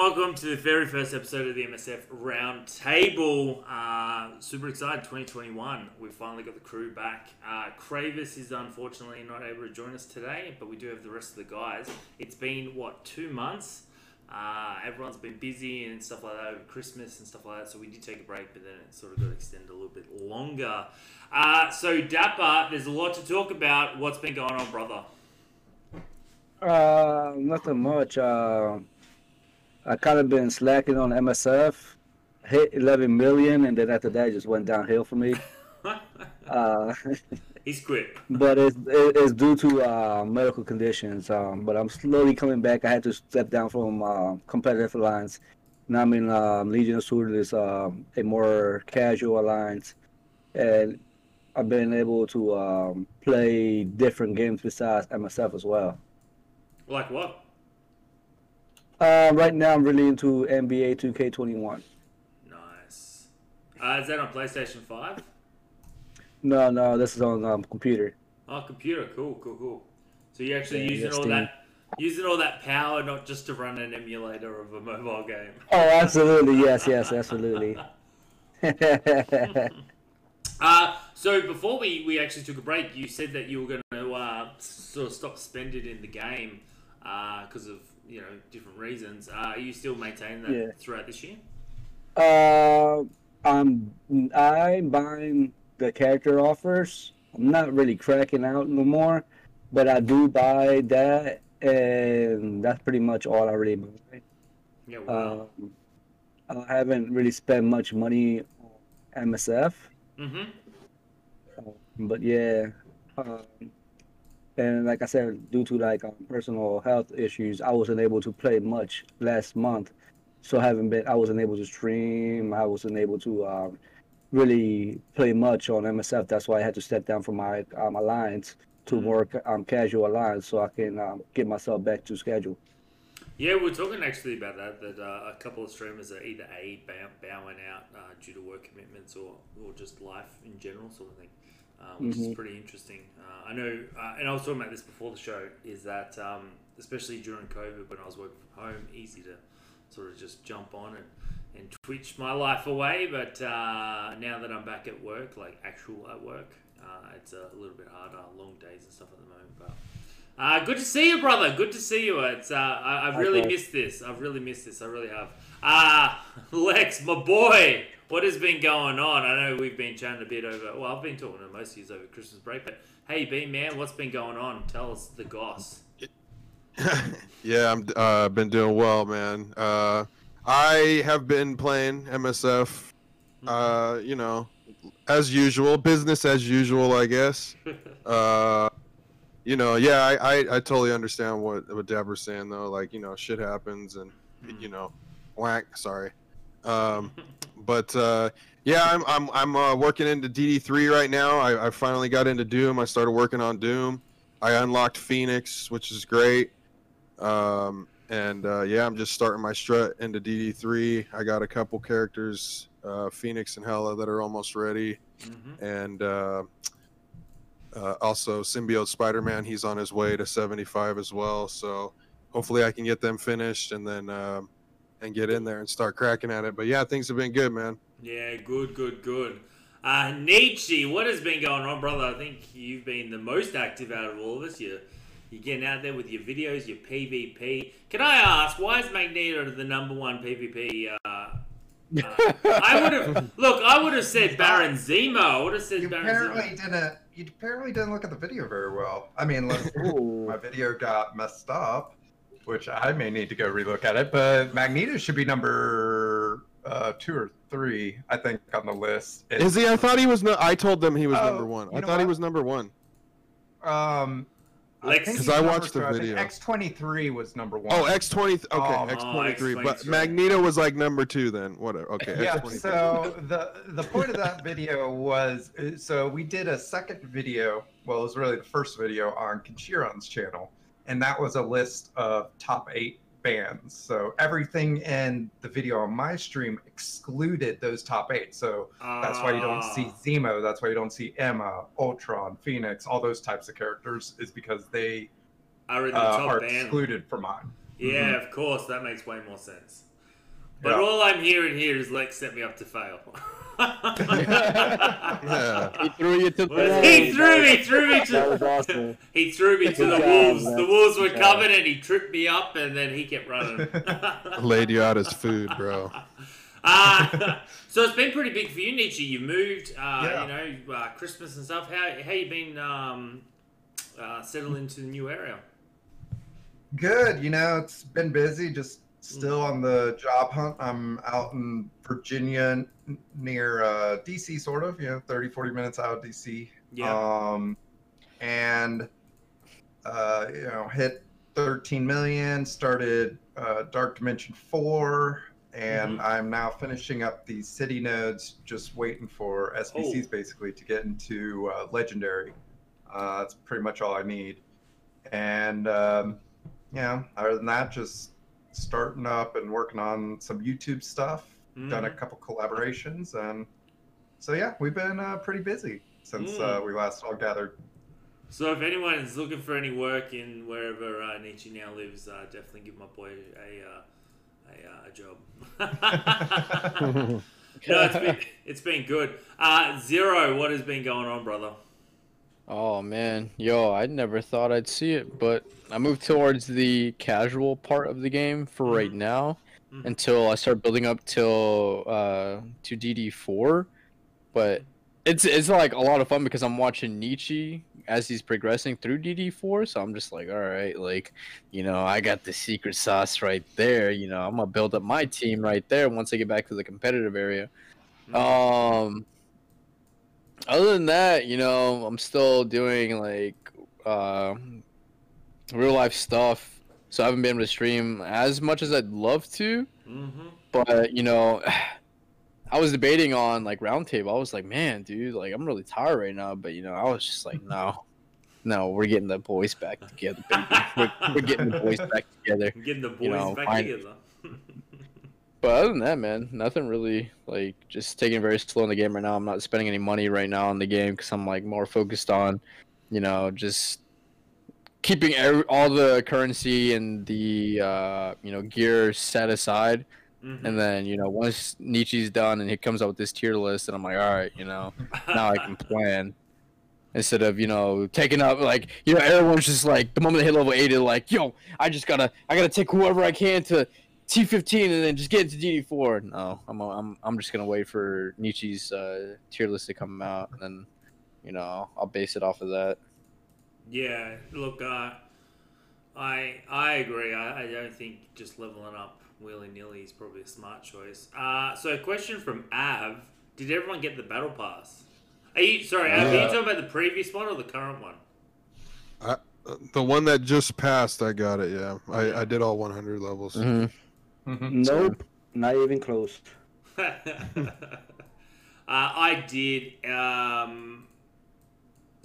Welcome to the very first episode of the MSF Roundtable. Uh, super excited, 2021. We've finally got the crew back. Uh, Kravis is unfortunately not able to join us today, but we do have the rest of the guys. It's been, what, two months? Uh, everyone's been busy and stuff like that over Christmas and stuff like that, so we did take a break, but then it sort of got extended a little bit longer. Uh, so, Dapper, there's a lot to talk about. What's been going on, brother? Uh, nothing much. Uh, I kind of been slacking on MSF. Hit 11 million, and then after that, it just went downhill for me. uh, He's quit. but it's it's due to uh, medical conditions. Um, but I'm slowly coming back. I had to step down from uh, competitive alliance. Now I'm in um, Legion of Sword is um, a more casual alliance, and I've been able to um, play different games besides MSF as well. Like what? Uh, right now, I'm really into NBA 2K21. Nice. Uh, is that on PlayStation 5? No, no, this is on um, computer. Oh, computer. Cool, cool, cool. So you're actually Yeah, using yes, all Steam. that, using all that power, not just to run an emulator of a mobile game. Oh, absolutely, yes, yes, absolutely. Uh, so before we, we actually took a break, you said that you were going to uh, sort of stop spending in the game because of you know different reasons. Uh, are you still maintaining that Yeah. throughout this year? uh, I'm I'm buying the character offers. I'm not really cracking out no more, but I do buy that, and that's pretty much all I really buy. Yeah. Wow. Um, I haven't really spent much money on MSF. mm-hmm. but yeah um, and like i said due to like um, personal health issues i wasn't able to play much last month so I haven't been i wasn't able to stream i wasn't able to um, really play much on msf that's why i had to step down from my um, alliance to Mhm. more um, casual alliance so i can um, get myself back to schedule Yeah, we are talking actually about that. That uh, a couple of streamers are either a bowing out uh, due to work commitments or, or just life in general, sort of thing, uh, which is Mhm. pretty interesting. Uh, I know, uh, and I was talking about this before the show. Is that um, especially during COVID when I was working from home, easy to sort of just jump on and, and twitch my life away. But uh, now that I'm back at work, like actual at work, uh, it's a little bit harder. Long days and stuff at the moment, but. Uh, good to see you, brother. Good to see you. It's uh, I, I've really missed this. I've really missed this. I really have. Uh, Lex, my boy, what has been going on? I know we've been chatting a bit over. Well, I've been talking to most of you over Christmas break, but hey, B man, what's been going on? Tell us the goss. yeah, I'm uh been doing well, man. Uh I have been playing MSF uh, you know, as usual, business as usual, I guess. Uh you know, yeah, I, I, I totally understand what what Dapper's saying though. Like, you know, shit happens and you know, whack, sorry. Um but uh yeah, I'm I'm I'm uh, working into DD3 right now. I, I finally got into Doom. I started working on Doom. I unlocked Phoenix, which is great. Um, and uh, yeah, I'm just starting my strut into DD3. I got a couple characters, uh, Phoenix and Hela, that are almost ready, Mhm. and uh, uh, also Symbiote Spider-Man. He's on his way to 75 as well. So hopefully I can get them finished and then um, and get in there and start cracking at it. But yeah, things have been good, man. Yeah, good, good, good. Uh, Nietzsche, what has been going on, brother? I think you've been the most active out of all of us. You're, you're getting out there with your videos, your PvP. Can I ask, why is Magneto the number one PvP? Uh, uh, I would have look. I would have said Baron Zemo. I would have said You Baron apparently Zemo. didn't. You apparently didn't look at the video very well. I mean, look, Ooh. my video got messed up, which I may need to go relook at it. But Magneto should be number uh, two or three, I think, on the list. It's, Is he? I thought he was. No, I told them he was Oh, number one. I know thought he was number one. Um, Lex- think 'Cause he's I watched the two. I think video. X twenty three was number one. Oh, X twenty. Okay, Oh, X twenty three. But Magneto was like number two then. Whatever. Okay. yeah. X23. So the the point of that video was uh, so we did a second video. Well, it was really the first video on Kinchiron's channel, and that was a list of top eight bands. So everything in the video on my stream excluded those top eight. So that's why you don't see Ah. Zemo. That's why you don't see Emma, Ultron, Phoenix, all those types of characters, is because they Are in uh, top are band. excluded from mine. Yeah, of course, that makes way more sense. But Yeah. all I'm hearing here is Lex set me up to fail. Yeah. He threw you to the he threw me, threw me to. That was awesome. He threw me to the job, wolves. man. The wolves were Good job. coming, and he tripped me up, and then he kept running. Laid you out as food, bro. Uh, so it's been pretty big for you, Nietzsche. You moved, uh, Yeah. you know, uh, Christmas and stuff. How how you been um, uh, settled into the new area? Good. You know, it's been busy. Just still on the job hunt. I'm out in Virginia n- near uh, DC, sort of, you know, 30, 40 minutes out of DC. Yeah. Um, and, uh, you know, hit 13 million, started uh, Dark Dimension 4, and I'm now finishing up the city nodes, just waiting for SBCs Oh. basically to get into uh, Legendary. Uh, that's pretty much all I need. And, um, know, other than that, just starting up and working on some YouTube stuff. Done a Mhm. couple collaborations, and so yeah, we've been uh, pretty busy since uh, Mm. we last all gathered. So if anyone is looking for any work in wherever uh, Nietzsche now lives, uh, definitely give my boy a uh, a, uh, a job. no, it's been it's been good. Uh, Zero, what has been going on, brother? Oh man, yo, I never thought I'd see it, but I moved towards the casual part of the game for right Mhm. now Mhm. until I start building up till uh to DD4. But it's it's like a lot of fun because I'm watching Nietzsche as he's progressing through DD4, so I'm just like, all right, like, you know, I got the secret sauce right there. You know, I'm gonna build up my team right there once I get back to the competitive area. Um, other than that, you know, I'm still doing like uh, real life stuff, so I haven't been able to stream as much as I'd love to. Mm-hmm. But you know, I was debating on like roundtable. I was like, man, dude, like I'm really tired right now. But you know, I was just like, no, no, we're getting the boys back together, baby. We're, we're getting the boys back together. Getting the boys You know, back together. But other than that, man, nothing really. Like, just taking it very slow in the game right now. I'm not spending any money right now in the game because I'm like more focused on, you know, just keeping every, all the currency and the uh, you know gear set aside. Mhm. And then you know once Nietzsche's done and he comes out with this tier list, and I'm like, all right, you know, now I can plan. Instead of you know taking up like you know everyone's just like the moment they hit level eight, they're like, yo, I just gotta I gotta take whoever I can to T15 and then just get into DD4. No, I'm I'm I'm just gonna wait for Nietzsche's uh, tier list to come out, and then you know I'll base it off of that. Yeah, look, uh, I I agree. I, I don't think just leveling up willy nilly is probably a smart choice. Uh, so, a question from Av: Did everyone get the battle pass? Are you sorry? Av, are you talking about the previous one or the current one? The one that just passed, I got it. Yeah, I, I did all 100 levels. Mm-hmm. Mhm. Nope, not even close. uh, I did. Um,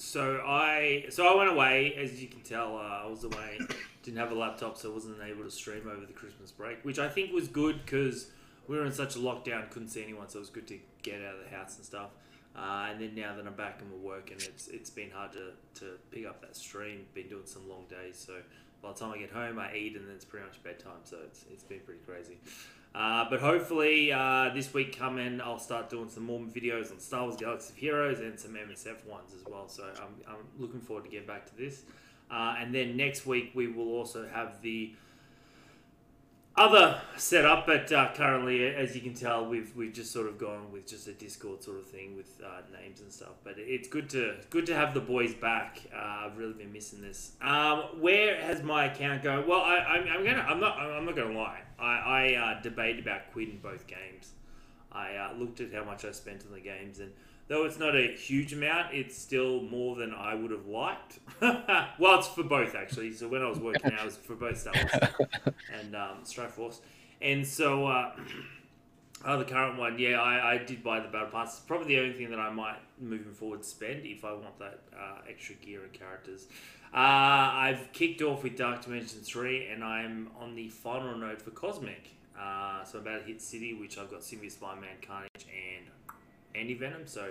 so I so I went away. As you can tell, uh, I was away. Didn't have a laptop, so I wasn't able to stream over the Christmas break, which I think was good because we were in such a lockdown, couldn't see anyone, so it was good to get out of the house and stuff. Uh, and then now that I'm back and we're working, it's it's been hard to, to pick up that stream. Been doing some long days, so by the time I get home, I eat, and then it's pretty much bedtime. So it's it's been pretty crazy. Uh, but hopefully uh, this week coming, I'll start doing some more videos on Star Wars Galaxy of Heroes and some MSF ones as well. So I'm, I'm looking forward to getting back to this. Uh, and then next week we will also have the other setup, but uh, currently, as you can tell, we've we've just sort of gone with just a Discord sort of thing with uh, names and stuff. But it's good to good to have the boys back. Uh, I've really been missing this. Um, where has my account gone? Well, I, I'm, I'm gonna I'm not I'm not gonna lie. I, I uh, debated about quitting both games. I uh, looked at how much I spent on the games, and though it's not a huge amount, it's still more than I would have liked. well, it's for both actually. So when I was working, I was for both Star Wars and um, Strike Force, and so uh, uh, the current one, yeah, I, I did buy the battle pass. It's probably the only thing that I might moving forward spend if I want that uh, extra gear and characters. Uh, I've kicked off with Dark Dimension three, and I'm on the final note for Cosmic. Uh, so I'm about to hit City, which I've got Symbius, Spider-Man, Carnage, and Anti Venom. So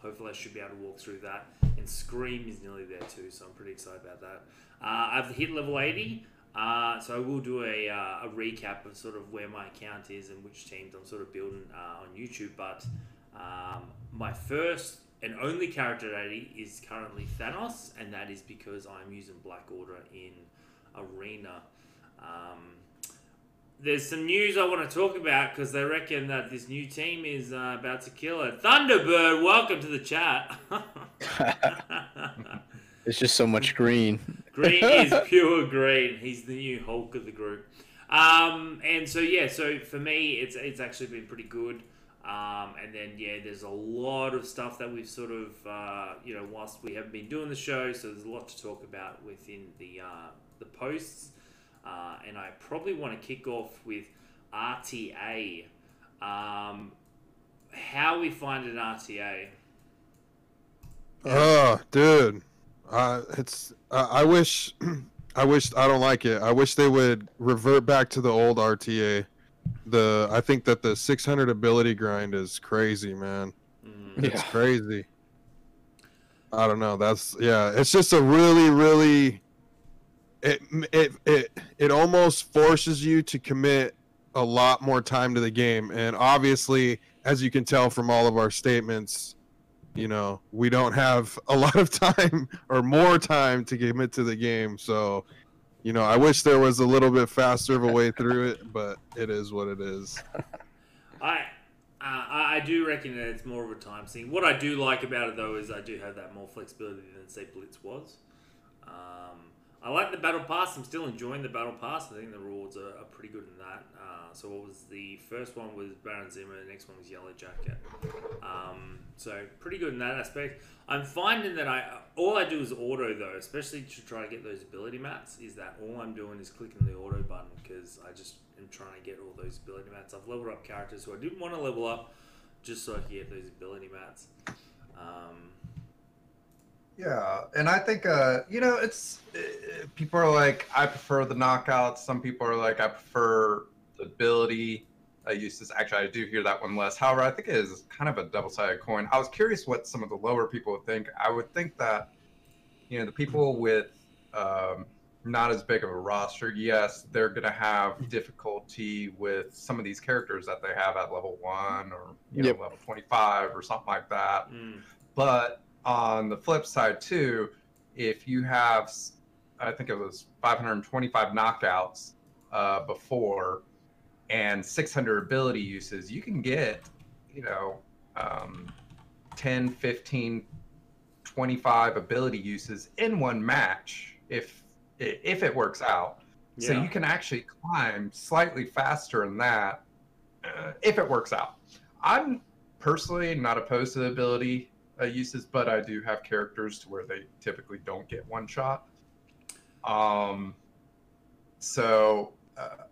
hopefully I should be able to walk through that. And Scream is nearly there too, so I'm pretty excited about that. Uh, I've hit level 80. Uh, so I will do a, uh, a recap of sort of where my account is and which teams I'm sort of building uh, on YouTube. But um, my first and only character today is currently Thanos, and that is because I'm using Black Order in Arena. Um, there's some news I want to talk about because they reckon that this new team is uh, about to kill it. Thunderbird, welcome to the chat. It's just so much green. green is pure green. He's the new Hulk of the group. Um, and so yeah, so for me, it's it's actually been pretty good. Um, and then yeah, there's a lot of stuff that we've sort of uh, you know whilst we haven't been doing the show, so there's a lot to talk about within the uh, the posts. Uh, and I probably want to kick off with RTA. Um, how we find an RTA. Oh, dude, uh, it's. Uh, I wish. I wish. I don't like it. I wish they would revert back to the old RTA. The I think that the 600 ability grind is crazy, man. Mm. It's Yeah. crazy. I don't know. That's yeah. It's just a really, really. It it it it almost forces you to commit a lot more time to the game, and obviously, as you can tell from all of our statements, you know we don't have a lot of time or more time to commit to the game. So, you know, I wish there was a little bit faster of a way through it, but it is what it is. I, uh, I do reckon that it's more of a time thing. What I do like about it though is I do have that more flexibility than say Blitz was. Um, I like the battle pass. I'm still enjoying the battle pass. I think the rewards are, are pretty good in that. Uh, so what was the first one was Baron Zemo. The next one was Yellow Jacket. Um, so pretty good in that aspect. I'm finding that I all I do is auto though, especially to try to get those ability mats. Is that all I'm doing is clicking the auto button because I just am trying to get all those ability mats. I've leveled up characters who I didn't want to level up just so I could get those ability mats. Um, Yeah, and I think uh, you know it's uh, people are like I prefer the knockouts. Some people are like I prefer the ability uh, uses. Actually, I do hear that one less. However, I think it is kind of a double-sided coin. I was curious what some of the lower people would think. I would think that you know the people with um, not as big of a roster, yes, they're gonna have difficulty with some of these characters that they have at level one or you Yep. know level twenty-five or something like that. mm, But on the flip side too, if you have, I think it was 525 knockouts uh, before and 600 ability uses, you can get, you know, um, 10, 15, 25 ability uses in one match if if it works out. So you can actually climb slightly faster than that uh, if it works out. I'm personally not opposed to the ability uh, uses, but I do have characters to where they typically don't get one shot. Um, so uh,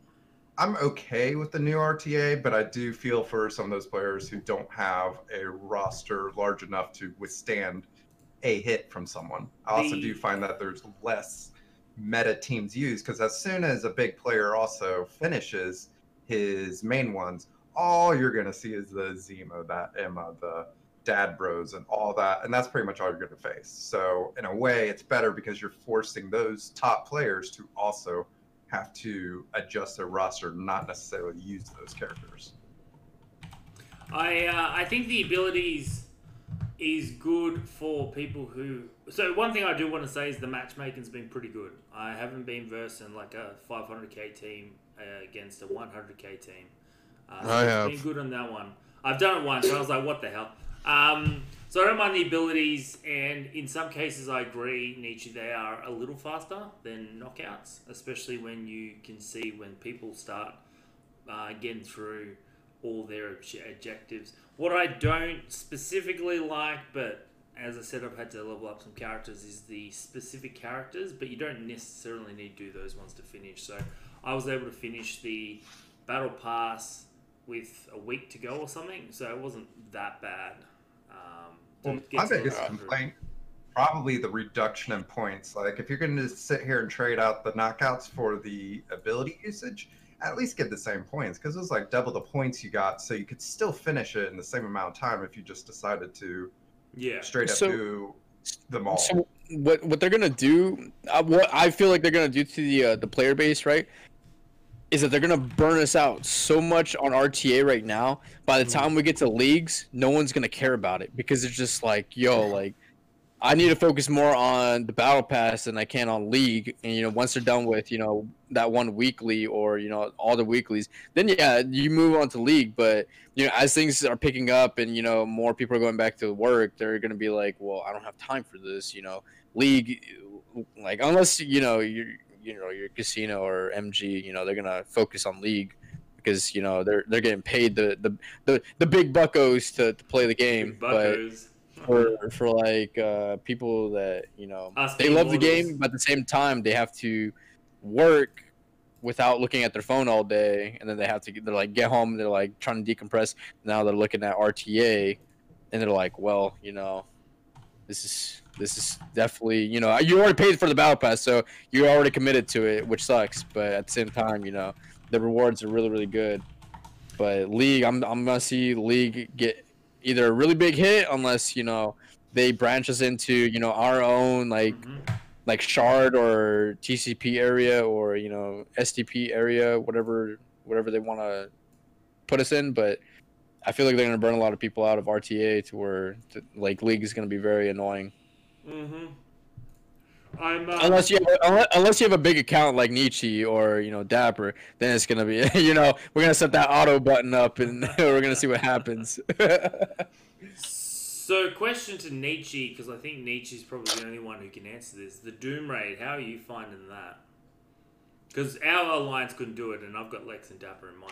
I'm okay with the new RTA, but I do feel for some of those players who don't have a roster large enough to withstand a hit from someone. I also The- do find that there's less meta teams use because as soon as a big player also finishes his main ones, all you're gonna see is the Zemo, that Emma, the Dad Bros, and all that, and that's pretty much all you're gonna face. So in a way, it's better because you're forcing those top players to also have to adjust their roster, not necessarily use those characters. I uh, I think the abilities is good for people who. So one thing I do want to say is the matchmaking's been pretty good. I haven't been versed in like a 500k team uh, against a 100k team. Uh, so i have been good on that one. I've done it once. and I was like, what the hell? Um, so I don't mind the abilities, and in some cases, I agree, Nietzsche. They are a little faster than knockouts, especially when you can see when people start uh, getting through all their objectives. What I don't specifically like, but as I said, I've had to level up some characters, is the specific characters, but you don't necessarily need to do those ones to finish. So I was able to finish the Battle Pass with a week to go or something, so it wasn't that bad. To Well, my biggest complaint probably the reduction in points. Like if you're going to sit here and trade out the knockouts for the ability usage, at least get the same points because it was like double the points you got, so you could still finish it in the same amount of time if you just decided to Yeah. straight up So- do them all. So what what they're gonna do, uh, what I feel like they're gonna do to the uh, the player base, right? Is that they're gonna burn us out so much on RTA right now. By the Mhm. time we get to leagues, no one's gonna care about it because it's just like, yo, like, I need to focus more on the battle pass than I can on league. And you know, once they're done with you know that one weekly or you know all the weeklies, then yeah, you move on to league. But you know, as things are picking up and you know more people are going back to work, they're gonna be like, well, I don't have time for this. You know, league, like unless you know you're you know your casino or MG, you know they're gonna focus on league because you know they're they're getting paid the the the, the big buckos to, to play the game. But for for like uh, people that you know Us they love the game, but at the same time they have to work without looking at their phone all day, and then they have to they're like get home, they're like trying to decompress. Now they're looking at RTA, and they're like, well, you know, this is this is definitely you know you already paid for the battle pass, so you're already committed to it, which sucks. But at the same time, you know, the rewards are really really good. But league, I'm I'm gonna see league get either a really big hit unless you know they branch us into you know our own like Mhm. like shard or TCP area or you know STP area, whatever whatever they want to put us in. But I feel like they're gonna burn a lot of people out of RTA to where to, like league is gonna be very annoying. Mhm. I'm uh, Unless you have, unless, you have a big account like Nietzsche or you know Dapper, then it's gonna be you know we're gonna set that auto button up and we're gonna see what happens. So, question to Nietzsche, because I think Nietzsche's probably the only one who can answer this. The Doom Raid, how are you finding that? Because our alliance couldn't do it, and I've got Lex and Dapper in mine.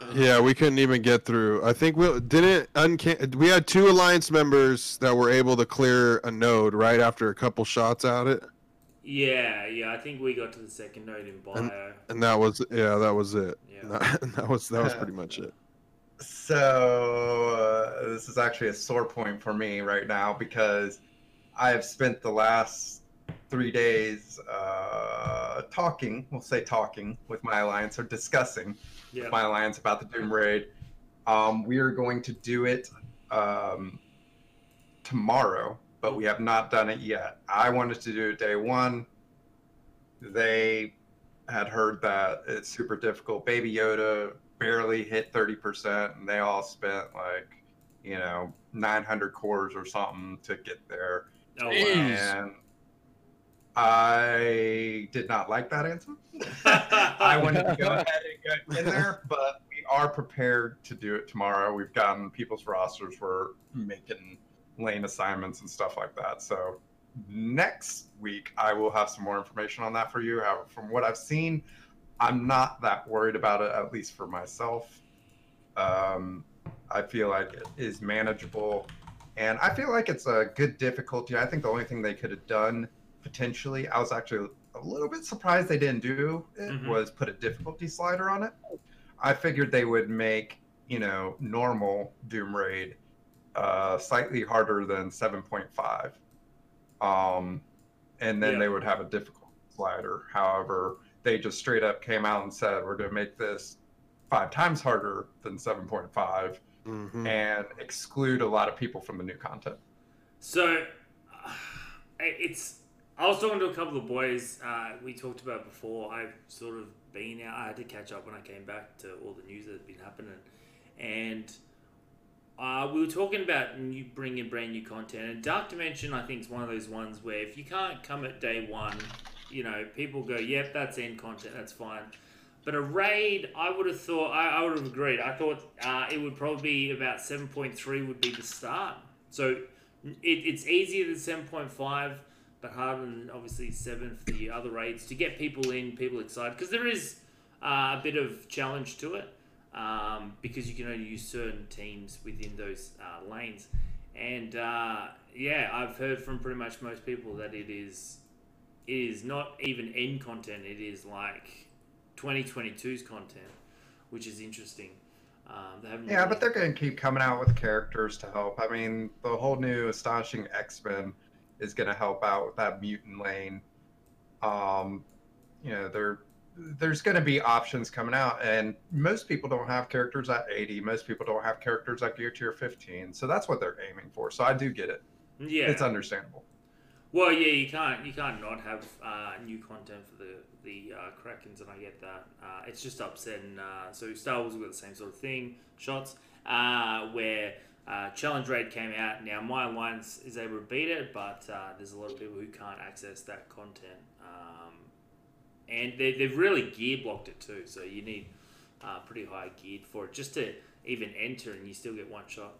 Uh, Yeah, we couldn't even get through. I think we didn't uncan- We had two alliance members that were able to clear a node right after a couple shots at it, Yeah, yeah. I think we got to the second node in bio. and that was yeah, that was it. Yeah. That, that was that was pretty much it. So uh, this is actually a sore point for me right now because I have spent the last three days uh, talking. We'll say talking with my alliance or discussing Yeah. my alliance about the Doom Raid. Um, we are going to do it um, tomorrow, but we have not done it yet. I wanted to do it day one. They had heard that it's super difficult. Baby Yoda barely hit 30%, and they all spent like, you know, 900 cores or something to get there. Oh, wow. And I did not like that answer. I wanted to go ahead and get in there, but we are prepared to do it tomorrow. We've gotten people's rosters. We're making lane assignments and stuff like that. So next week, I will have some more information on that for you. However, from what I've seen, I'm not that worried about it, at least for myself. Um, I feel like it is manageable. And I feel like it's a good difficulty. I think the only thing they could have done potentially, I was actually a little bit surprised they didn't do it, Mhm. was put a difficulty slider on it. I figured they would make, you know, normal Doom Raid uh, slightly harder than 7.5. Um, and then Yeah. they would have a difficult slider. However, they just straight up came out and said, we're going to make this five times harder than 7.5 Mhm. and exclude a lot of people from the new content. So, uh, it's. I was talking to a couple of boys. Uh, we talked about before. I've sort of been out. I had to catch up when I came back to all the news that had been happening, and uh, we were talking about new bringing brand new content. And Dark Dimension, I think, is one of those ones where if you can't come at day one, you know, people go, "Yep, that's end content. That's fine." But a raid, I would have thought, I, I would have agreed. I thought uh, it would probably be about 7.3 would be the start. So it, it's easier than 7.5, but harder than obviously 7 for the other raids to get people in, people excited. Because there is uh, a bit of challenge to it um, because you can only use certain teams within those uh, lanes. And uh, yeah, I've heard from pretty much most people that it is it is not even end content. It is like 2022's content, which is interesting. Um, they haven't Yeah, really- but they're going to keep coming out with characters to help. I mean, the whole new Astonishing X Men is going to help out with that mutant lane. Um, you know, there there's going to be options coming out, and most people don't have characters at 80. Most people don't have characters at gear tier 15. So that's what they're aiming for. So I do get it. yeah. It's understandable. Well, yeah, you can't you can't not have uh, new content for the the uh, Krakens, and I get that. Uh, it's just upsetting. Uh, so Star Wars has got the same sort of thing, shots uh, where uh, Challenge Raid came out. Now my alliance is able to beat it, but uh, there's a lot of people who can't access that content, um, and they, they've really gear blocked it too. So you need uh, pretty high geared for it just to even enter, and you still get one shot.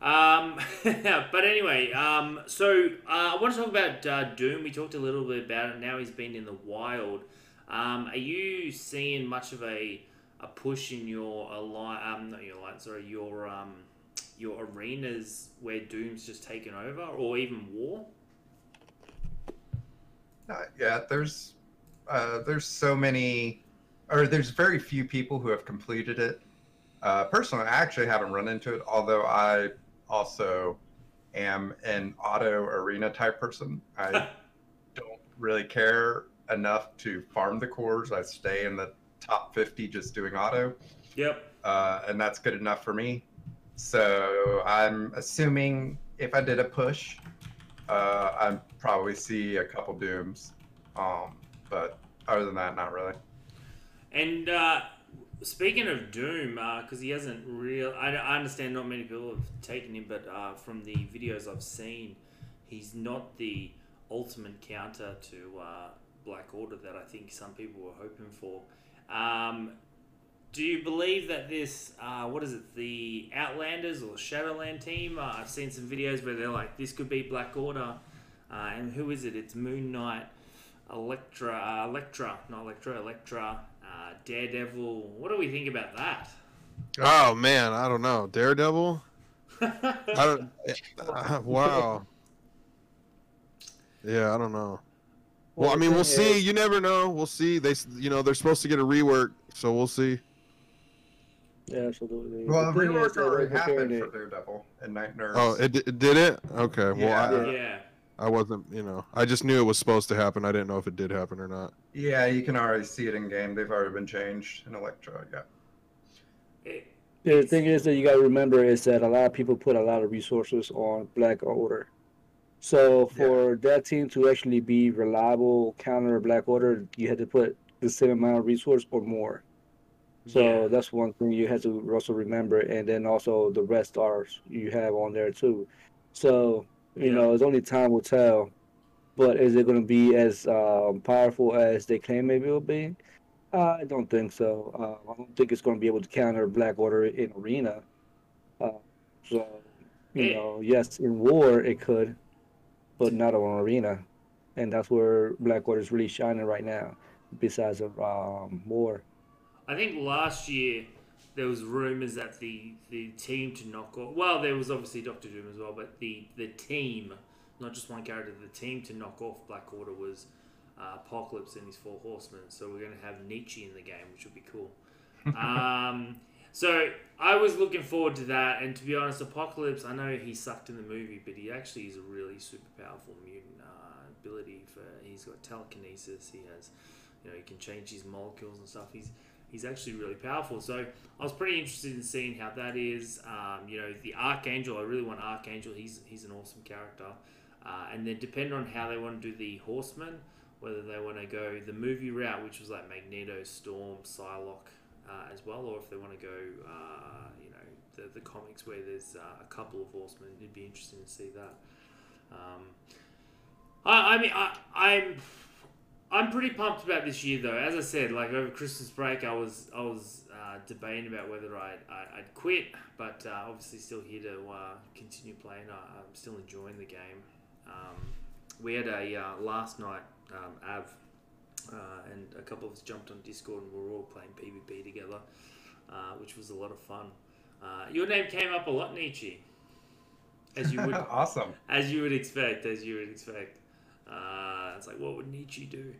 Um, but anyway, um, so uh, I want to talk about uh, Doom. We talked a little bit about it. Now he's been in the wild. Um, are you seeing much of a a push in your alliance? Um, not your alliance, sorry, your um, your arenas where Doom's just taken over, or even War? Uh, yeah, there's uh, there's so many, or there's very few people who have completed it. Uh, personally, I actually haven't run into it, although I also am an auto arena type person. I don't really care enough to farm the cores. I stay in the top 50 just doing auto, Yep. uh, and that's good enough for me. So I'm assuming if I did a push, uh, I'd probably see a couple dooms. Um, but other than that, not really. And uh, speaking of Doom, because he hasn't real, I, I understand not many people have taken him, but uh, from the videos I've seen, he's not the ultimate counter to uh, Black Order that I think some people were hoping for. Um, do you believe that this, uh, what is it, the Outlanders or Shadowland team? Uh, I've seen some videos where they're like, this could be Black Order. Uh, and who is it? It's Moon Knight, Elektra, uh, Elektra, not Elektra, Elektra, uh, Daredevil. What do we think about that? Oh man, I don't know. Daredevil. I don't. uh, wow. Yeah, I don't know. Well, I mean, we'll see. is- You never know. We'll see. They, you know, they're supposed to get a rework, so we'll see. Yeah, absolutely. Well, The thing rework already happened it- for Daredevil and Night Nurse. Oh, it, di- did it? Okay. Well, Yeah. I, yeah. I wasn't. You know, I just knew it was supposed to happen. I didn't know if it did happen or not. yeah, you can already see it in game. They've already been changed in Electro. Yeah. It- Yeah, the thing is that you got to remember is that a lot of people put a lot of resources on Black Order. So for that team to actually be reliable counter Black Order, you had to put the same amount of resource or more. So yeah. that's one thing you have to also remember, and then also the rest stars you have on there too. So you Yeah. know, it's only time will tell. But is it going to be as um, powerful as they claim maybe it will be? Uh, I don't think so. Uh, I don't think it's going to be able to counter Black Order in arena. Uh, so you know, yes, in war it could, but not on arena, and that's where Black Order is really shining right now. Besides of um, war. I think last year there was rumors that the, the team to knock off. Well, there was obviously Doctor Doom as well, but the the team, not just one character, the team to knock off Black Order was uh, Apocalypse and his Four Horsemen. So we're going to have Nietzsche in the game, which would be cool. um, so I was looking forward to that, and to be honest, Apocalypse. I know he sucked in the movie, but he actually is a really super powerful mutant uh, ability. For he's got telekinesis. He has, you know, he can change his molecules and stuff. He's he's actually really powerful. So I was pretty interested in seeing how that is. Um, you know, the Archangel. I really want Archangel. He's he's an awesome character. Uh, and then depending on how they want to do the Horsemen, whether they want to go the movie route, which was like Magneto, Storm, Psylocke, uh, as well, or if they want to go, uh, you know, the, the comics where there's uh, a couple of Horsemen. It'd be interesting to see that. Um, I, I mean, I, I'm I'm pretty pumped about this year, though. As I said, like over Christmas break, I was I was uh, debating about whether I'd, I- I'd quit, but uh, obviously still here to uh, continue playing. I, I'm still enjoying the game. Um, we had a uh, last night um, Av uh, and a couple of us jumped on Discord and we were all playing PvP together, uh, which was a lot of fun. Uh, your name came up a lot, Nietzsche, as you would awesome. as you would expect, as you would expect. Uh, it's like, what would Nietzsche do?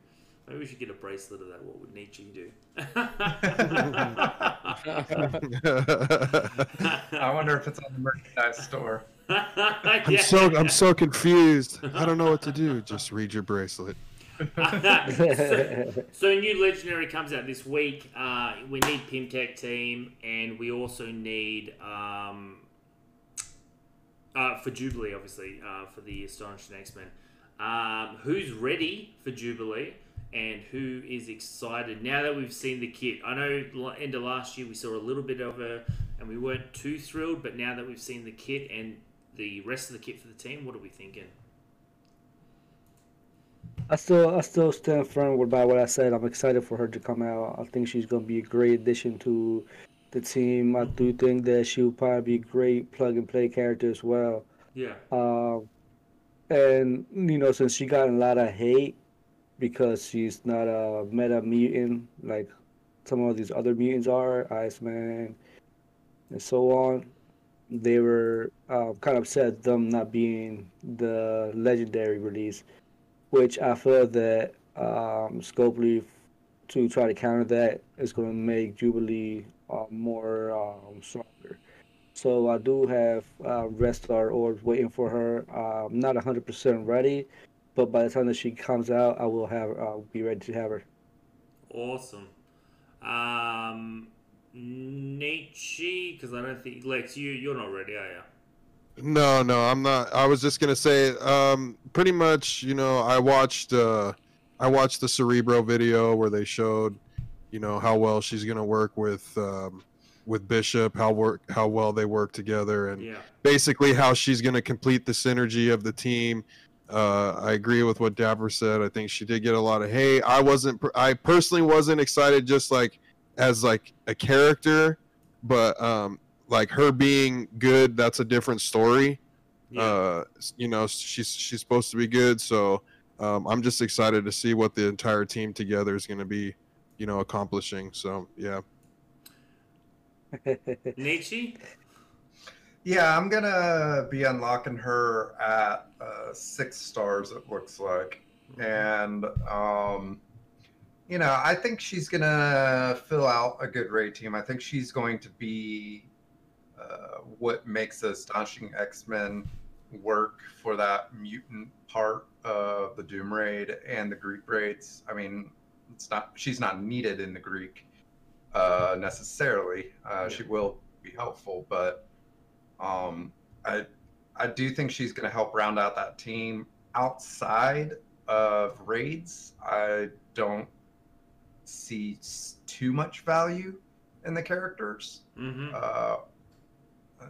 Maybe we should get a bracelet of that. What would Nietzsche do? I wonder if it's on the merchandise store. I'm so I'm so confused. I don't know what to do. Just read your bracelet. so a new legendary comes out this week. Uh, we need Pym Tech team, and we also need um, uh, for Jubilee, obviously, uh, for the Astonishing X Men. Um, who's ready for Jubilee and who is excited now that we've seen the kit? I know end of last year we saw a little bit of her and we weren't too thrilled, but now that we've seen the kit and the rest of the kit for the team, what are we thinking? I still I still stand firm by what I said. I'm excited for her to come out. I think she's gonna be a great addition to the team. I do think that she'll probably be a great plug and play character as well. Yeah. Um, and you know, since she got a lot of hate because she's not a meta mutant like some of these other mutants are, Iceman, and so on, they were uh, kind of upset them not being the legendary release, which I feel that um, to try to counter that is going to make Jubilee uh, more um, stronger. So I do have uh, Red or waiting for her. Uh, I'm not 100% ready, but by the time that she comes out, I will have uh, be ready to have her. Awesome. Um, Nietzsche, because I don't think Lex, you you're not ready, are you? No, no, I'm not. I was just gonna say, um, pretty much, you know, I watched, uh, I watched the Cerebro video where they showed, you know, how well she's gonna work with, um, with Bishop, how work, how well they work together, and Yeah. basically how she's gonna complete the synergy of the team. Uh, I agree with what Dapper said. I think she did get a lot of hate. I wasn't, I personally wasn't excited, just like as like a character, but um, like her being good, that's a different story Yeah. uh you know she's she's supposed to be good so um, i'm just excited to see what the entire team together is going to be you know accomplishing so yeah Nietzsche? Yeah, I'm gonna be unlocking her at uh, six stars. It looks like, and um, you know, I think she's gonna fill out a good raid team. I think she's going to be uh, what makes the astonishing X Men work for that mutant part of the Doom raid and the Greek raids. I mean, it's not she's not needed in the Greek uh, necessarily. Uh, She will be helpful, but um, I I do think she's going to help round out that team outside of raids. I don't see too much value in the characters. Mm-hmm. Uh,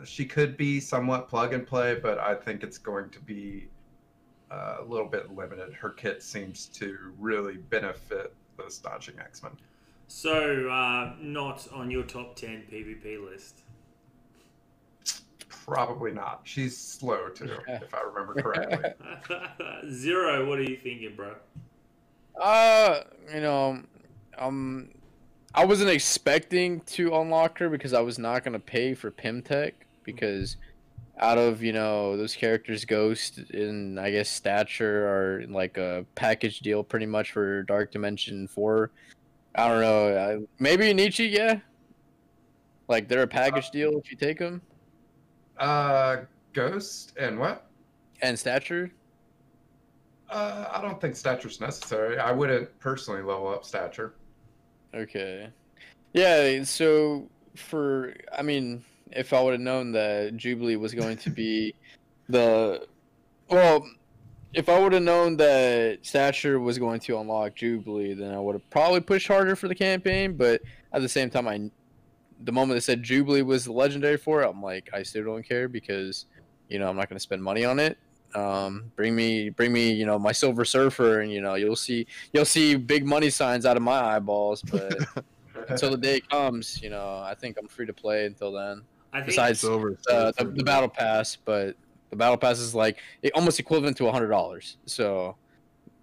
she could be somewhat plug and play, but I think it's going to be uh, a little bit limited. Her kit seems to really benefit the Astonishing X Men. So, uh, not on your top 10 PvP list. Probably not. She's slow too, if I remember correctly. Zero, what are you thinking, bro? Uh, you know, um, I wasn't expecting to unlock her because I was not gonna pay for Pym Tech because out of you know those characters, Ghost and I guess Stature are like a package deal pretty much for Dark Dimension Four. I don't know, uh, maybe Nietzsche, yeah. Like they're a package deal if you take them Uh, Ghost and what? and Stature. Uh, I don't think stature's necessary. I wouldn't personally level up stature. Okay. Yeah, so for I mean, if I would have known that Jubilee was going to be the well, if I would have known that Stature was going to unlock Jubilee, then I would have probably pushed harder for the campaign, but at the same time I the moment they said Jubilee was the legendary for it, I'm like I still don't care because you know, I'm not going to spend money on it. Um, bring me, bring me, you know, my Silver Surfer, and you know, you'll see, you'll see big money signs out of my eyeballs. But until the day comes, you know, I think I'm free to play until then. I think Besides Silver uh, the, the battle pass, but the battle pass is like it, almost equivalent to a hundred dollars. So,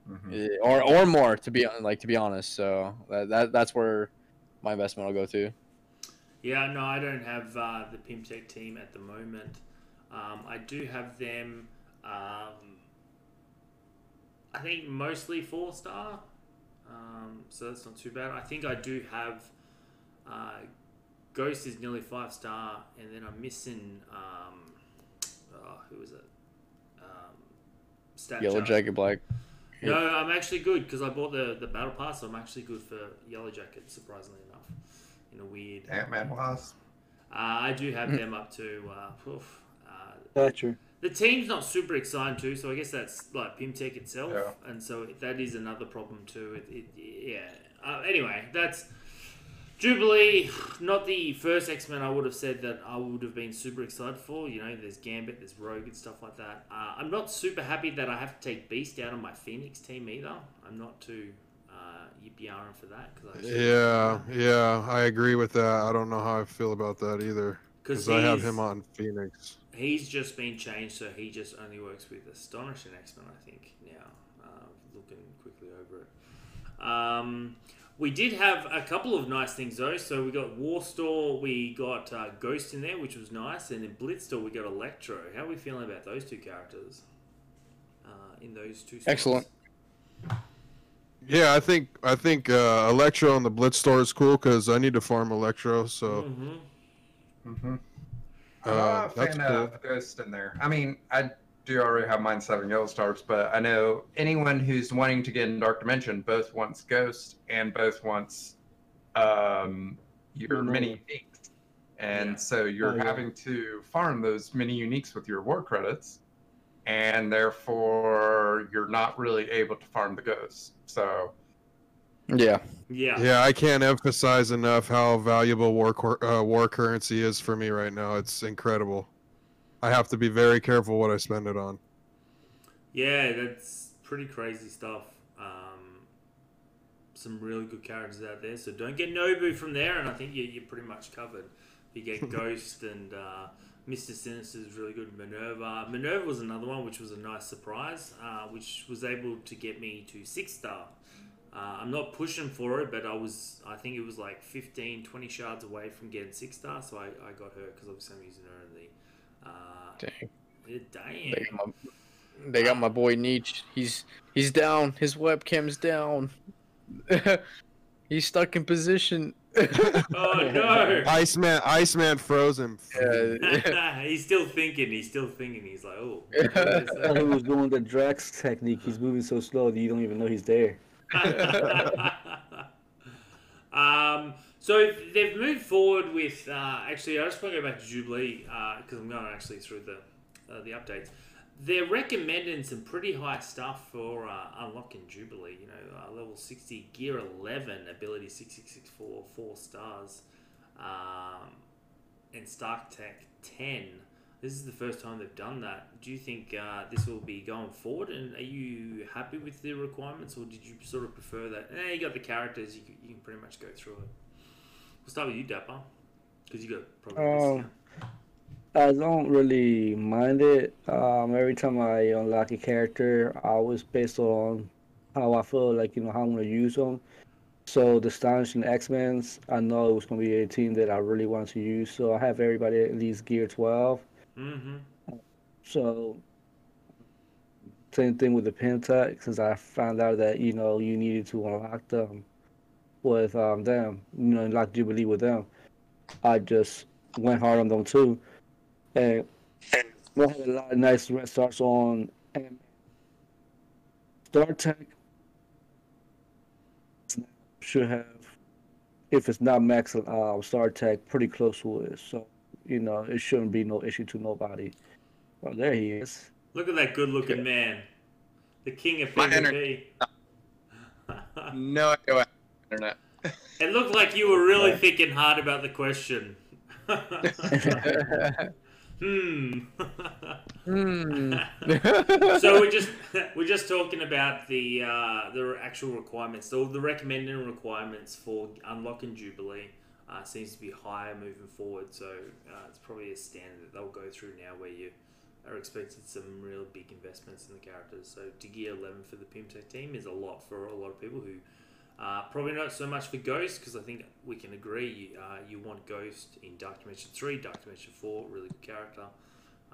Mhm. eh, or or more to be like to be honest. So that, that that's where my investment will go to. Yeah, no, I don't have uh, the Pym Tech team at the moment. Um, I do have them. Um, I think mostly four star, um, so that's not too bad. I think I do have. Uh, Ghost is nearly five star, and then I'm missing. Um, oh, who was it? Um, Stat Yellow Chart. Jacket Black. No, I'm actually good because I bought the, the battle pass. So I'm actually good for Yellow Jacket, surprisingly enough. In a weird. Ant Man Wasp. Uh, I do have them up to uh, oof, uh, Thatcher. The team's not super exciting too, so I guess that's like Pym Tech itself, Yeah. and so that is another problem too. It, it, yeah. Uh, anyway, that's Jubilee. Not the first X Men I would have said that I would have been super excited for. You know, there's Gambit, there's Rogue, and stuff like that. Uh, I'm not super happy that I have to take Beast out of my Phoenix team either. I'm not too uh, yippee for that because Yeah, yeah, I agree with that. I don't know how I feel about that either. because Because I have him on Phoenix. He's just been changed, so he just only works with Astonishing X Men, I think, now. Uh, looking quickly over it. Um, we did have a couple of nice things, though. So we got Warstore, we got uh, Ghost in there, which was nice, and in Blitzstore, we got Electro. How are we feeling about those two characters? Uh, in those two spots? Excellent. Yeah, I think I think uh, Electro on the Blitz store is cool because I need to farm Electro. So hmm Mm-hmm. uh, I'm not a fan cool. of Ghost in there. I mean, I do already have mine seven yellow stars, but I know anyone who's wanting to get in Dark Dimension both wants Ghost and both wants um, your Mhm. mini uniques. And Yeah. so you're Oh, yeah. having to farm those mini uniques with your war credits, and therefore you're not really able to farm the ghosts. So Yeah. Yeah. Yeah, I can't emphasize enough how valuable war cor- uh, war currency is for me right now. It's incredible. I have to be very careful what I spend it on. Yeah, that's pretty crazy stuff. Um, some really good characters out there. So don't get Nobu from there, and I think you, you're pretty much covered. You get Ghost and uh, Mr. Sinister is really good. Minerva. Minerva was another one, which was a nice surprise, uh, which was able to get me to six star. Uh, I'm not pushing for it, but I was. I think it was like 15, 20 shards away from getting six star, so I, I got her because obviously I'm using her in the. Uh, Dang. yeah, damn. They got my, they got my boy Nietzsche. He's he's down. His webcam's down. he's stuck in position. Oh no! Iceman, Iceman froze him. Yeah. he's still thinking. He's still thinking. He's like, oh. He was doing the Drax technique. He's moving so slow that you don't even know he's there. um, so they've moved forward with. Uh, actually, I just want to go back to Jubilee because I'm going actually through the uh, the updates. They're recommending some pretty high stuff for uh, unlocking Jubilee. You know, uh, level 60, gear 11, ability 6664, four stars, um, and Stark Tech 10. This is the first time they've done that. Do you think uh, this will be going forward? And are you happy with the requirements, or did you sort of prefer that? Eh, you got the characters, you can, you can pretty much go through it. We'll start with you, Dapper, because you got probably Um. I don't really mind it. Um, every time I unlock a character, I always based on how I feel like you know how I'm gonna use them. So the Astonishing X-Men's, I know it was gonna be a team that I really wanted to use. So I have everybody at least gear 12. Mm-hmm. So same thing with the Pym Tech, since I found out that you know you needed to unlock them with um, them, you know, unlock Jubilee with them. I just went hard on them too, and we had a lot of nice red stars on and Stark Tech should have, if it's not max uh, Stark Tech, pretty close to it. So you know it shouldn't be no issue to nobody. Well, there he is. Look at that good-looking man, the king of My PvP. no idea what internet. it looked like you were really Yeah. thinking hard about the question. hmm. Hmm. so we're just we're just talking about the uh, the actual requirements. So the recommended requirements for unlocking Jubilee uh, seems to be higher moving forward. So uh, it's probably a standard that they'll go through now, where you are expected some real big investments in the characters. So to gear eleven for the Pym Tech team is a lot for a lot of people who. Uh, probably not so much for Ghost because I think we can agree uh, you want Ghost in Dark Dimension 3, Dark Dimension 4, really good character.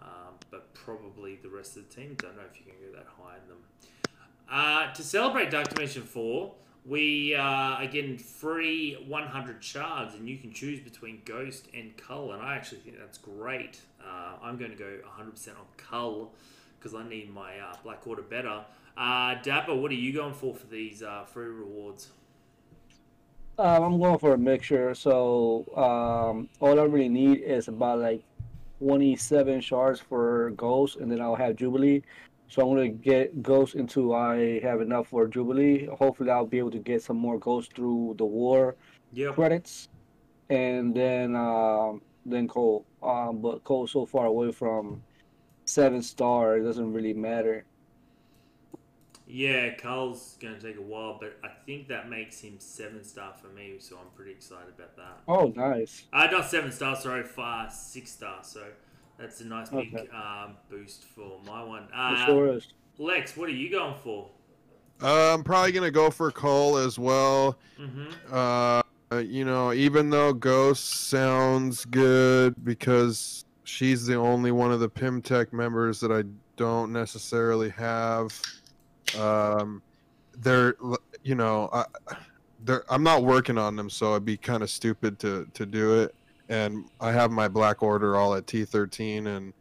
Um, but probably the rest of the team. Don't know if you can go that high in them. Uh, to celebrate Dark Dimension 4, we uh, getting free 100 shards, and you can choose between Ghost and Cull, and I actually think that's great. Uh, I'm going to go 100% on Cull because I need my uh, Black Order better. Uh, Dapper, what are you going for for these uh, free rewards? Um, I'm going for a mixture. So um, all I really need is about like 27 shards for Ghost, and then I'll have Jubilee. So I'm gonna get Ghost until I have enough for Jubilee. Hopefully, I'll be able to get some more Ghosts through the war Yep. credits, and then um, then Cull. Um, but Cull's so far away from seven star, it doesn't really matter. Yeah, Cull's going to take a while, but I think that makes him seven star for me, so I'm pretty excited about that. Oh, nice. Uh, not seven star, sorry, five, six star. So that's a nice big Okay. um, boost for my one. Uh, sure is. Lex, what are you going for? Uh, I'm probably gonna go for Cull as well. Mm-hmm. Uh, you know, even though Ghost sounds good because she's the only one of the Pym Tech members that I don't necessarily have. Um, they're, you know, I, they're, I'm not working on them, so it'd be kind of stupid to to do it. And I have my Black Order all at T13, and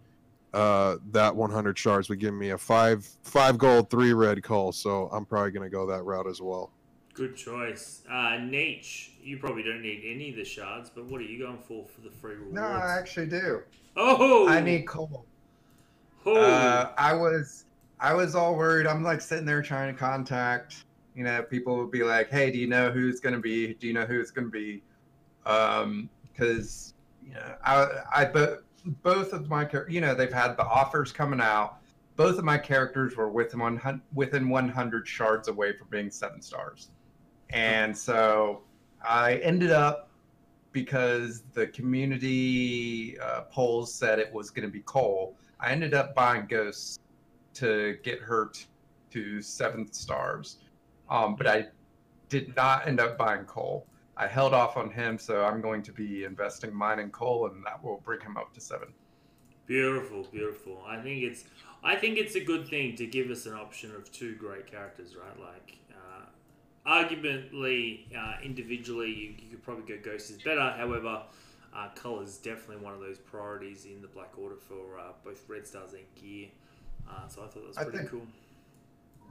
uh, that 100 shards would give me a five five gold, three red Cull. So I'm probably gonna go that route as well. Good choice. Uh, Nietzsche, you probably don't need any of the shards, but what are you going for for the free rewards? No, I actually do. oh, I need Cull. Oh, Uh, I was I was all worried. I'm like sitting there trying to contact. You know, people would be like, "Hey, do you know who's gonna be? Do you know who it's gonna be?" Um, because you know, I I but both of my you know they've had the offers coming out. Both of my characters were within one hun- within 100 shards away from being seven stars, and so I ended up because the community uh, polls said it was going to be Cull. I ended up buying Ghosts to get her t- to seventh stars, um, but I did not end up buying Cull. I held off on him, so I'm going to be investing mine in Cull, and that will bring him up to seven. beautiful, beautiful. I think it's, I think it's a good thing to give us an option of two great characters, right? Like, uh, arguably, uh, individually, you, you could probably go Ghost is better. However, uh, color is definitely one of those priorities in the Black Order for uh, both Red Stars and Gear. Uh, so I thought that was I pretty think- cool.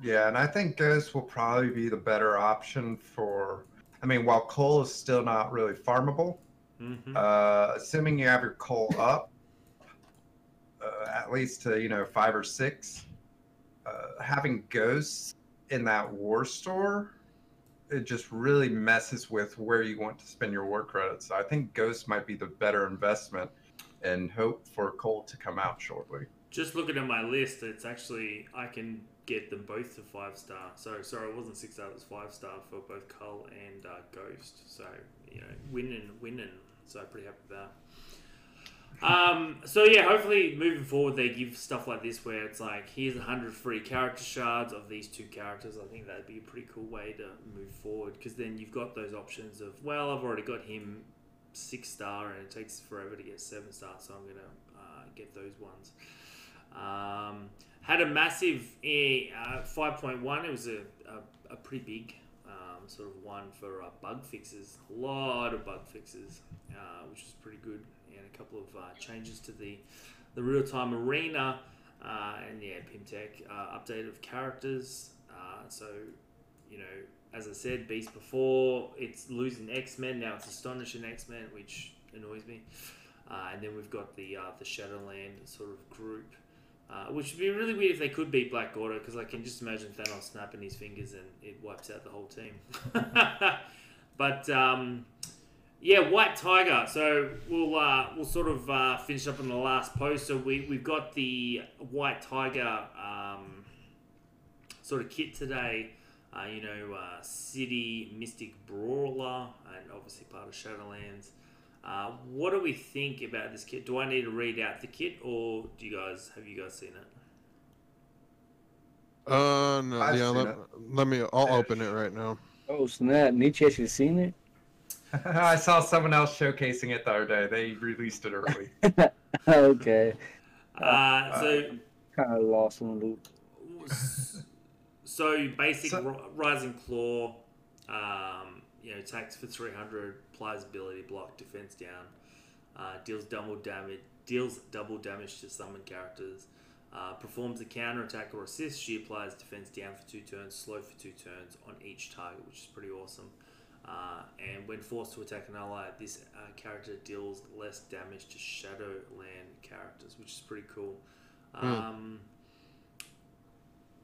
Yeah, and I think Ghost will probably be the better option for. I mean, while Cull is still not really farmable, hmm uh, assuming you have your Cull up, uh, at least to you know five or six, uh, having Ghosts in that war store, it just really messes with where you want to spend your war credits. So I think Ghost might be the better investment, and hope for Cull to come out shortly. Just looking at my list, it's actually I can get them both to five star. So sorry, it wasn't six star; it was five star for both Cull and uh, Ghost. So you know, winning, winning. So I'm pretty happy with that. Um, so yeah, hopefully moving forward they give stuff like this where it's like here's hundred free character shards of these two characters. I think that'd be a pretty cool way to move forward because then you've got those options of well, I've already got him six star and it takes forever to get seven star, so I'm gonna uh, get those ones. Um, had a massive uh, 5.1. It was a, a, a pretty big um, sort of one for uh, bug fixes. A lot of bug fixes, uh, which was pretty good, and a couple of uh, changes to the the real time arena. Uh, and yeah, Pym Tech uh, update of characters. So, you know, as I said, Beast before, it's losing X Men. Now it's Astonishing X Men, which annoys me. And then we've got the the Shadowland sort of group, uh, which would be really weird if they could beat Black Order, because I can just imagine Thanos snapping his fingers and it wipes out the whole team. but um, yeah, White Tiger. So we'll uh, we'll sort of uh, finish up on the last post. So we we've got the White Tiger um, sort of kit today. Uh, you know, uh, City Mystic Brawler, and obviously part of Shadowlands. Uh, what do we think about this kit? Do I need to read out the kit, or do you guys have you guys seen it? Uh, no, I've yeah. Let, let me. I'll open it right now. Oh snap! Nietzsche actually seen it. I saw someone else showcasing it the other day. They released it early. okay, Uh, so, kind of lost in the loop. so basic So- rising claw, um, you know, attacks for three hundred, applies ability block, defense down, uh, deals double damage, deals double damage to summon characters. Uh, performs a counter attack or assist. She applies defense down for two turns, slow for two turns on each target, which is pretty awesome. Uh, and when forced to attack an ally, this uh, character deals less damage to Shadowland characters, which is pretty cool. Um,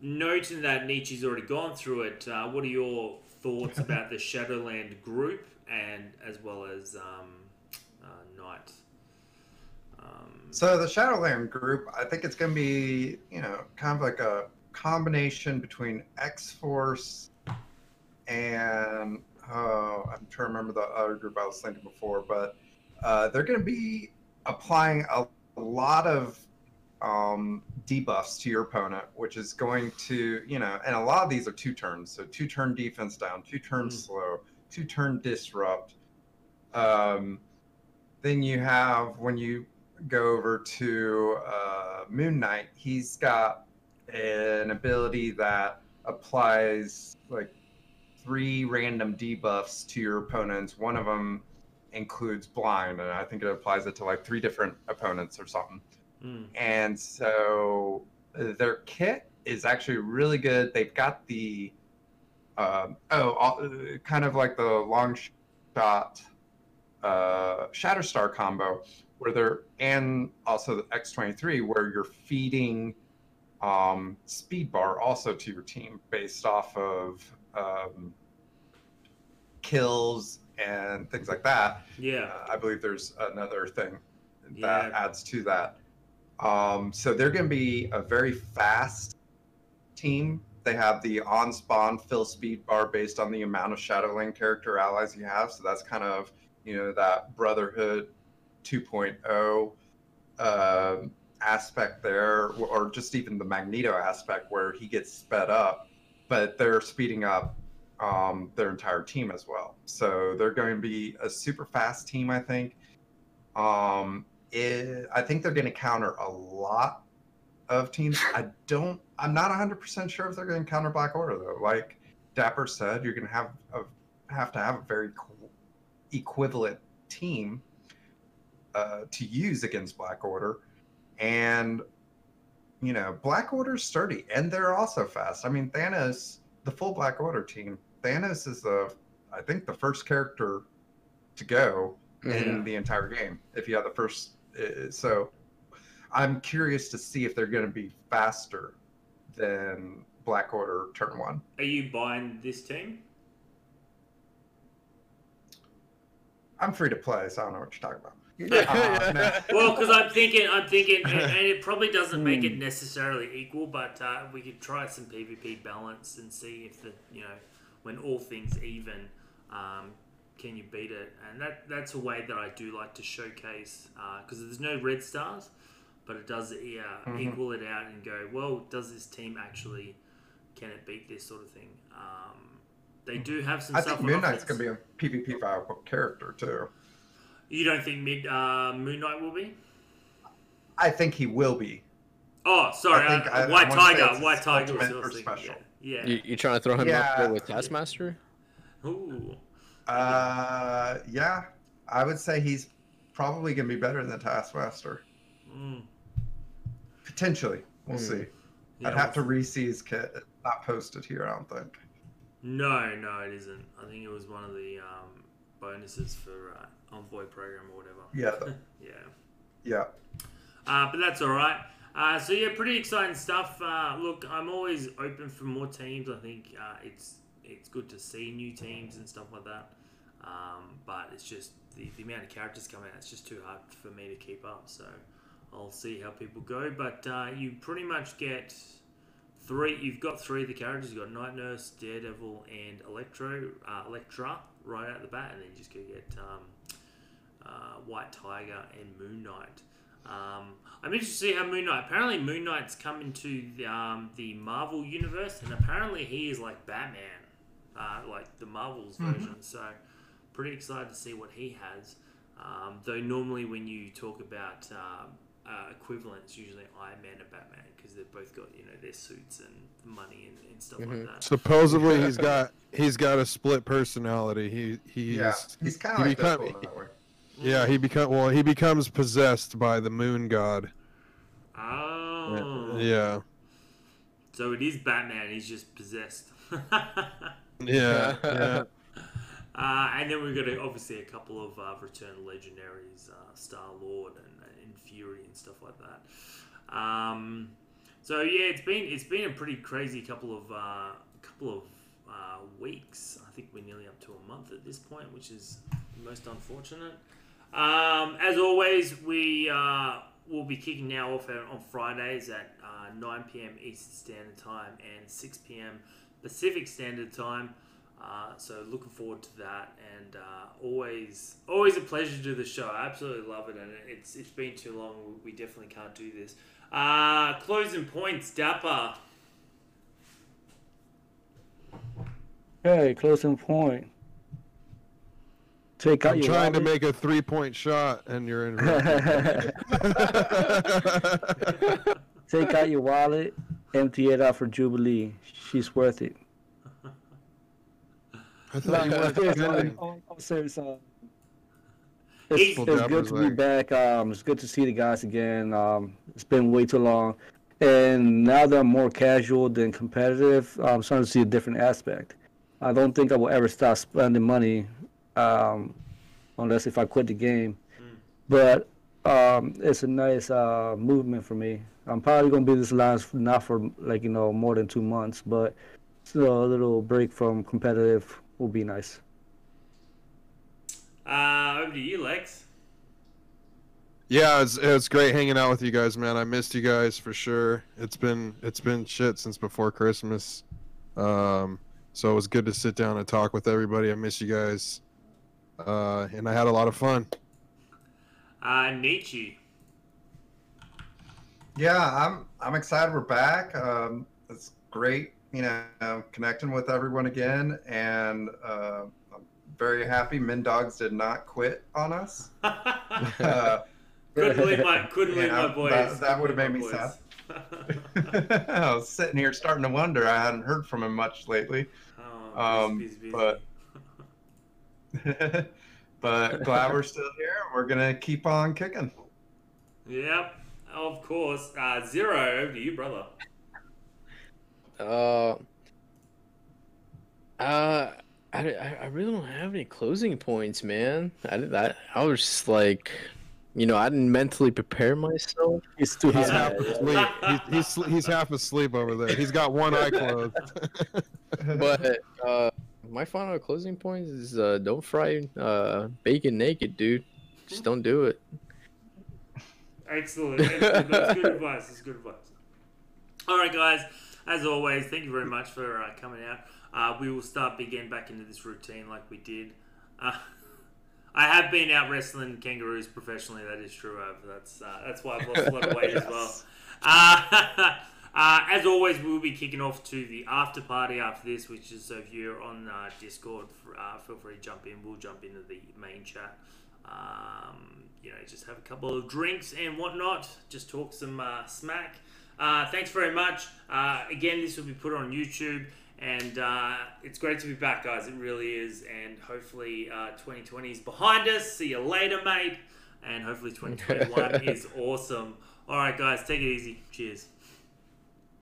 noting that Nietzsche's already gone through it, uh, what are your thoughts about the Shadowland group and as well as um, uh, Knight? Um, So the Shadowland group, I think it's going to be, you know, kind of like a combination between X Force and oh, I'm trying to remember the other group I was thinking before, but uh, they're going to be applying a, a lot of um, debuffs to your opponent, which is going to, you know, and a lot of these are two turns, so two turn defense down, two turn Mm. slow, two turn disrupt. Um, then you have when you go over to uh, Moon Knight, he's got an ability that applies like three random debuffs to your opponents. One of them includes blind, and I think it applies it to like three different opponents or something. Mm, And so uh, their kit is actually really good. They've got the um, oh, all- uh, kind of like the long shot uh, Shatterstar combo, where they're and also the X23, where you're feeding um, speed bar also to your team based off of um, kills and things like that. yeah. Uh, I believe there's another thing that Yeah. adds to that. Um, so they're going to be a very fast team. They have the on spawn fill speed bar based on the amount of Shadowland character allies you have. So that's kind of, you know, that Brotherhood 2.0 um aspect there, or just even the Magneto aspect where he gets sped up, but they're speeding up um, their entire team as well. So they're going to be a super fast team, I think. Um, it, I think they're going to counter a lot of teams. I don't. I'm not 100% sure if they're going to counter Black Order though. Like Dapper said, you're going to have a, have to have a very qu- equivalent team uh, to use against Black Order, and you know Black Order's sturdy and they're also fast. I mean Thanos, the full Black Order team. Thanos is the, I think, the first character to go in the entire game. If you have the first, so I'm curious to see if they're going to be faster than Black Order turn one. Are you buying this team? I'm free to play, so I don't know what you're talking about. Yeah. no. Well, because I'm thinking, I'm thinking, and, and it probably doesn't make Hmm. it necessarily equal, but uh, we could try some PvP balance and see if the you know when all things even, um, can you beat it? And that that's a way that I do like to showcase because there's no red stars, but it does yeah Mhm. equal it out and go well. Does this team actually can it beat this sort of thing? Um, they do have some I stuff. think on Moon Knight's going to be a PvP viable character too. You don't think mid uh, Moon Knight will be? I think he will be. Oh, sorry, I think uh, I- I White wanna Tiger. White Tiger was ultimate what I or was thinking, special. Yeah. You, you trying to throw him Yeah. up there with Taskmaster? yeah. Ooh. Uh, yeah, I would say he's probably going to be better than the Taskmaster. Mm. Potentially, we'll Hmm. see. Yeah, I'd have to re-see his kit. It's Not posted here, I don't think. No, no, it isn't. I think it was one of the um, bonuses for uh, Envoy program or whatever. Yeah, yeah. yeah. Uh, but that's all right. Uh, so yeah, pretty exciting stuff. Uh, look, I'm always open for more teams. I think uh, it's it's good to see new teams and stuff like that. Um, but it's just the, the amount of characters coming out. It's just too hard for me to keep up. So I'll see how people go. But uh, you pretty much get three. You've got three of the characters. You've got Night Nurse, Daredevil, and Electro, uh, Elektra right out the bat, and then you just go get um, uh, White Tiger and Moon Knight. Um, I'm interested to see how Moon Knight. Apparently, Moon Knight's come into the, um, the Marvel universe, and apparently he is like Batman, uh, like the Marvel's Mhm. version. So, pretty excited to see what he has. Um, though normally, when you talk about um, uh, equivalents, usually Iron Man and Batman because they've both got you know their suits and money and, and stuff like Mhm. that. Supposedly he's got he's got a split personality. He he's yeah, he's kind of he like become- Deadpool that way. yeah he become well he becomes possessed by the moon god. Oh. Yeah. So it is Batman. He's just possessed. Yeah. yeah. Uh, and then we've got a, obviously a couple of uh, return legendaries, uh, Star Lord and, and Fury and stuff like that. Um, so yeah, it's been it's been a pretty crazy couple of uh, couple of uh, weeks. I think we're nearly up to a month at this point, which is most unfortunate. Um, as always, we uh, will be kicking now off on Fridays at uh, 9 p.m. Eastern Standard Time and 6 p.m. Pacific Standard Time. Uh, so looking forward to that, and uh, always always a pleasure to do the show. I absolutely love it, and it's it's been too long. We definitely can't do this. Uh, closing points, Dapper. Hey, closing point. Take out I'm your trying to make a three point shot, and you're in. Take out your wallet, empty it out for Jubilee. She's worth it. I thought you weren't kidding. Oh, oh, serious, uh, It's, it's good to be back. Um, it's good to see the guys again. Um, it's been way too long, and now that I'm more casual than competitive, I'm starting to see a different aspect. I don't think I will ever stop spending money, um, unless if I quit the game. Mm. But um, it's a nice uh, movement for me. I'm probably gonna be this last not for like you know more than two months, but still a little break from competitive will be nice. Uh, over to you, Lex. Yeah, it's it's great hanging out with you guys, man. I missed you guys for sure. It's been it's been shit since before Christmas. Um, so it was good to sit down and talk with everybody. I miss you guys. Uh, and I had a lot of fun. Uh, Nietzsche. Yeah, I'm I'm excited we're back. Um, it's great, you know, connecting with everyone again, and uh, I'm very happy. Min Dogs did not quit on us. Uh, couldn't leave my couldn't leave Yeah, my boys. that- that would've made me boys. I was sitting here starting to wonder. I hadn't heard from him much lately, oh, Um, but- but glad we're still here. We're gonna keep on kicking. Yep, of course. Uh, zero over to you, brother. Uh, uh, I, I I really don't have any closing points, man. I did that. I was just like, you know, I didn't mentally prepare myself. It's too He's hot. half asleep. He's, he's he's half asleep over there. He's got one eye closed. But uh, my final closing point is uh, don't fry uh bacon naked, dude. Just don't do it. Excellent. Excellent. That's good advice. That's good advice. All right, guys. As always, thank you very much for uh, coming out. Uh, we will start again back into this routine like we did. Uh, I have been out wrestling kangaroos professionally. That is true. I've, that's uh, that's why I've lost a lot of weight as well. Uh, uh, as always, we will be kicking off to the after party after this, which is so if you're on uh, Discord, uh, feel free to jump in. We'll jump into the main chat. Um, you know, just have a couple of drinks and whatnot. Just talk some uh, smack. Uh, thanks very much. Uh, again, this will be put on YouTube, and uh, it's great to be back, guys. It really is, and hopefully, uh, 2020 is behind us. See you later, mate. And hopefully, 2021 is awesome. All right, guys, take it easy. Cheers.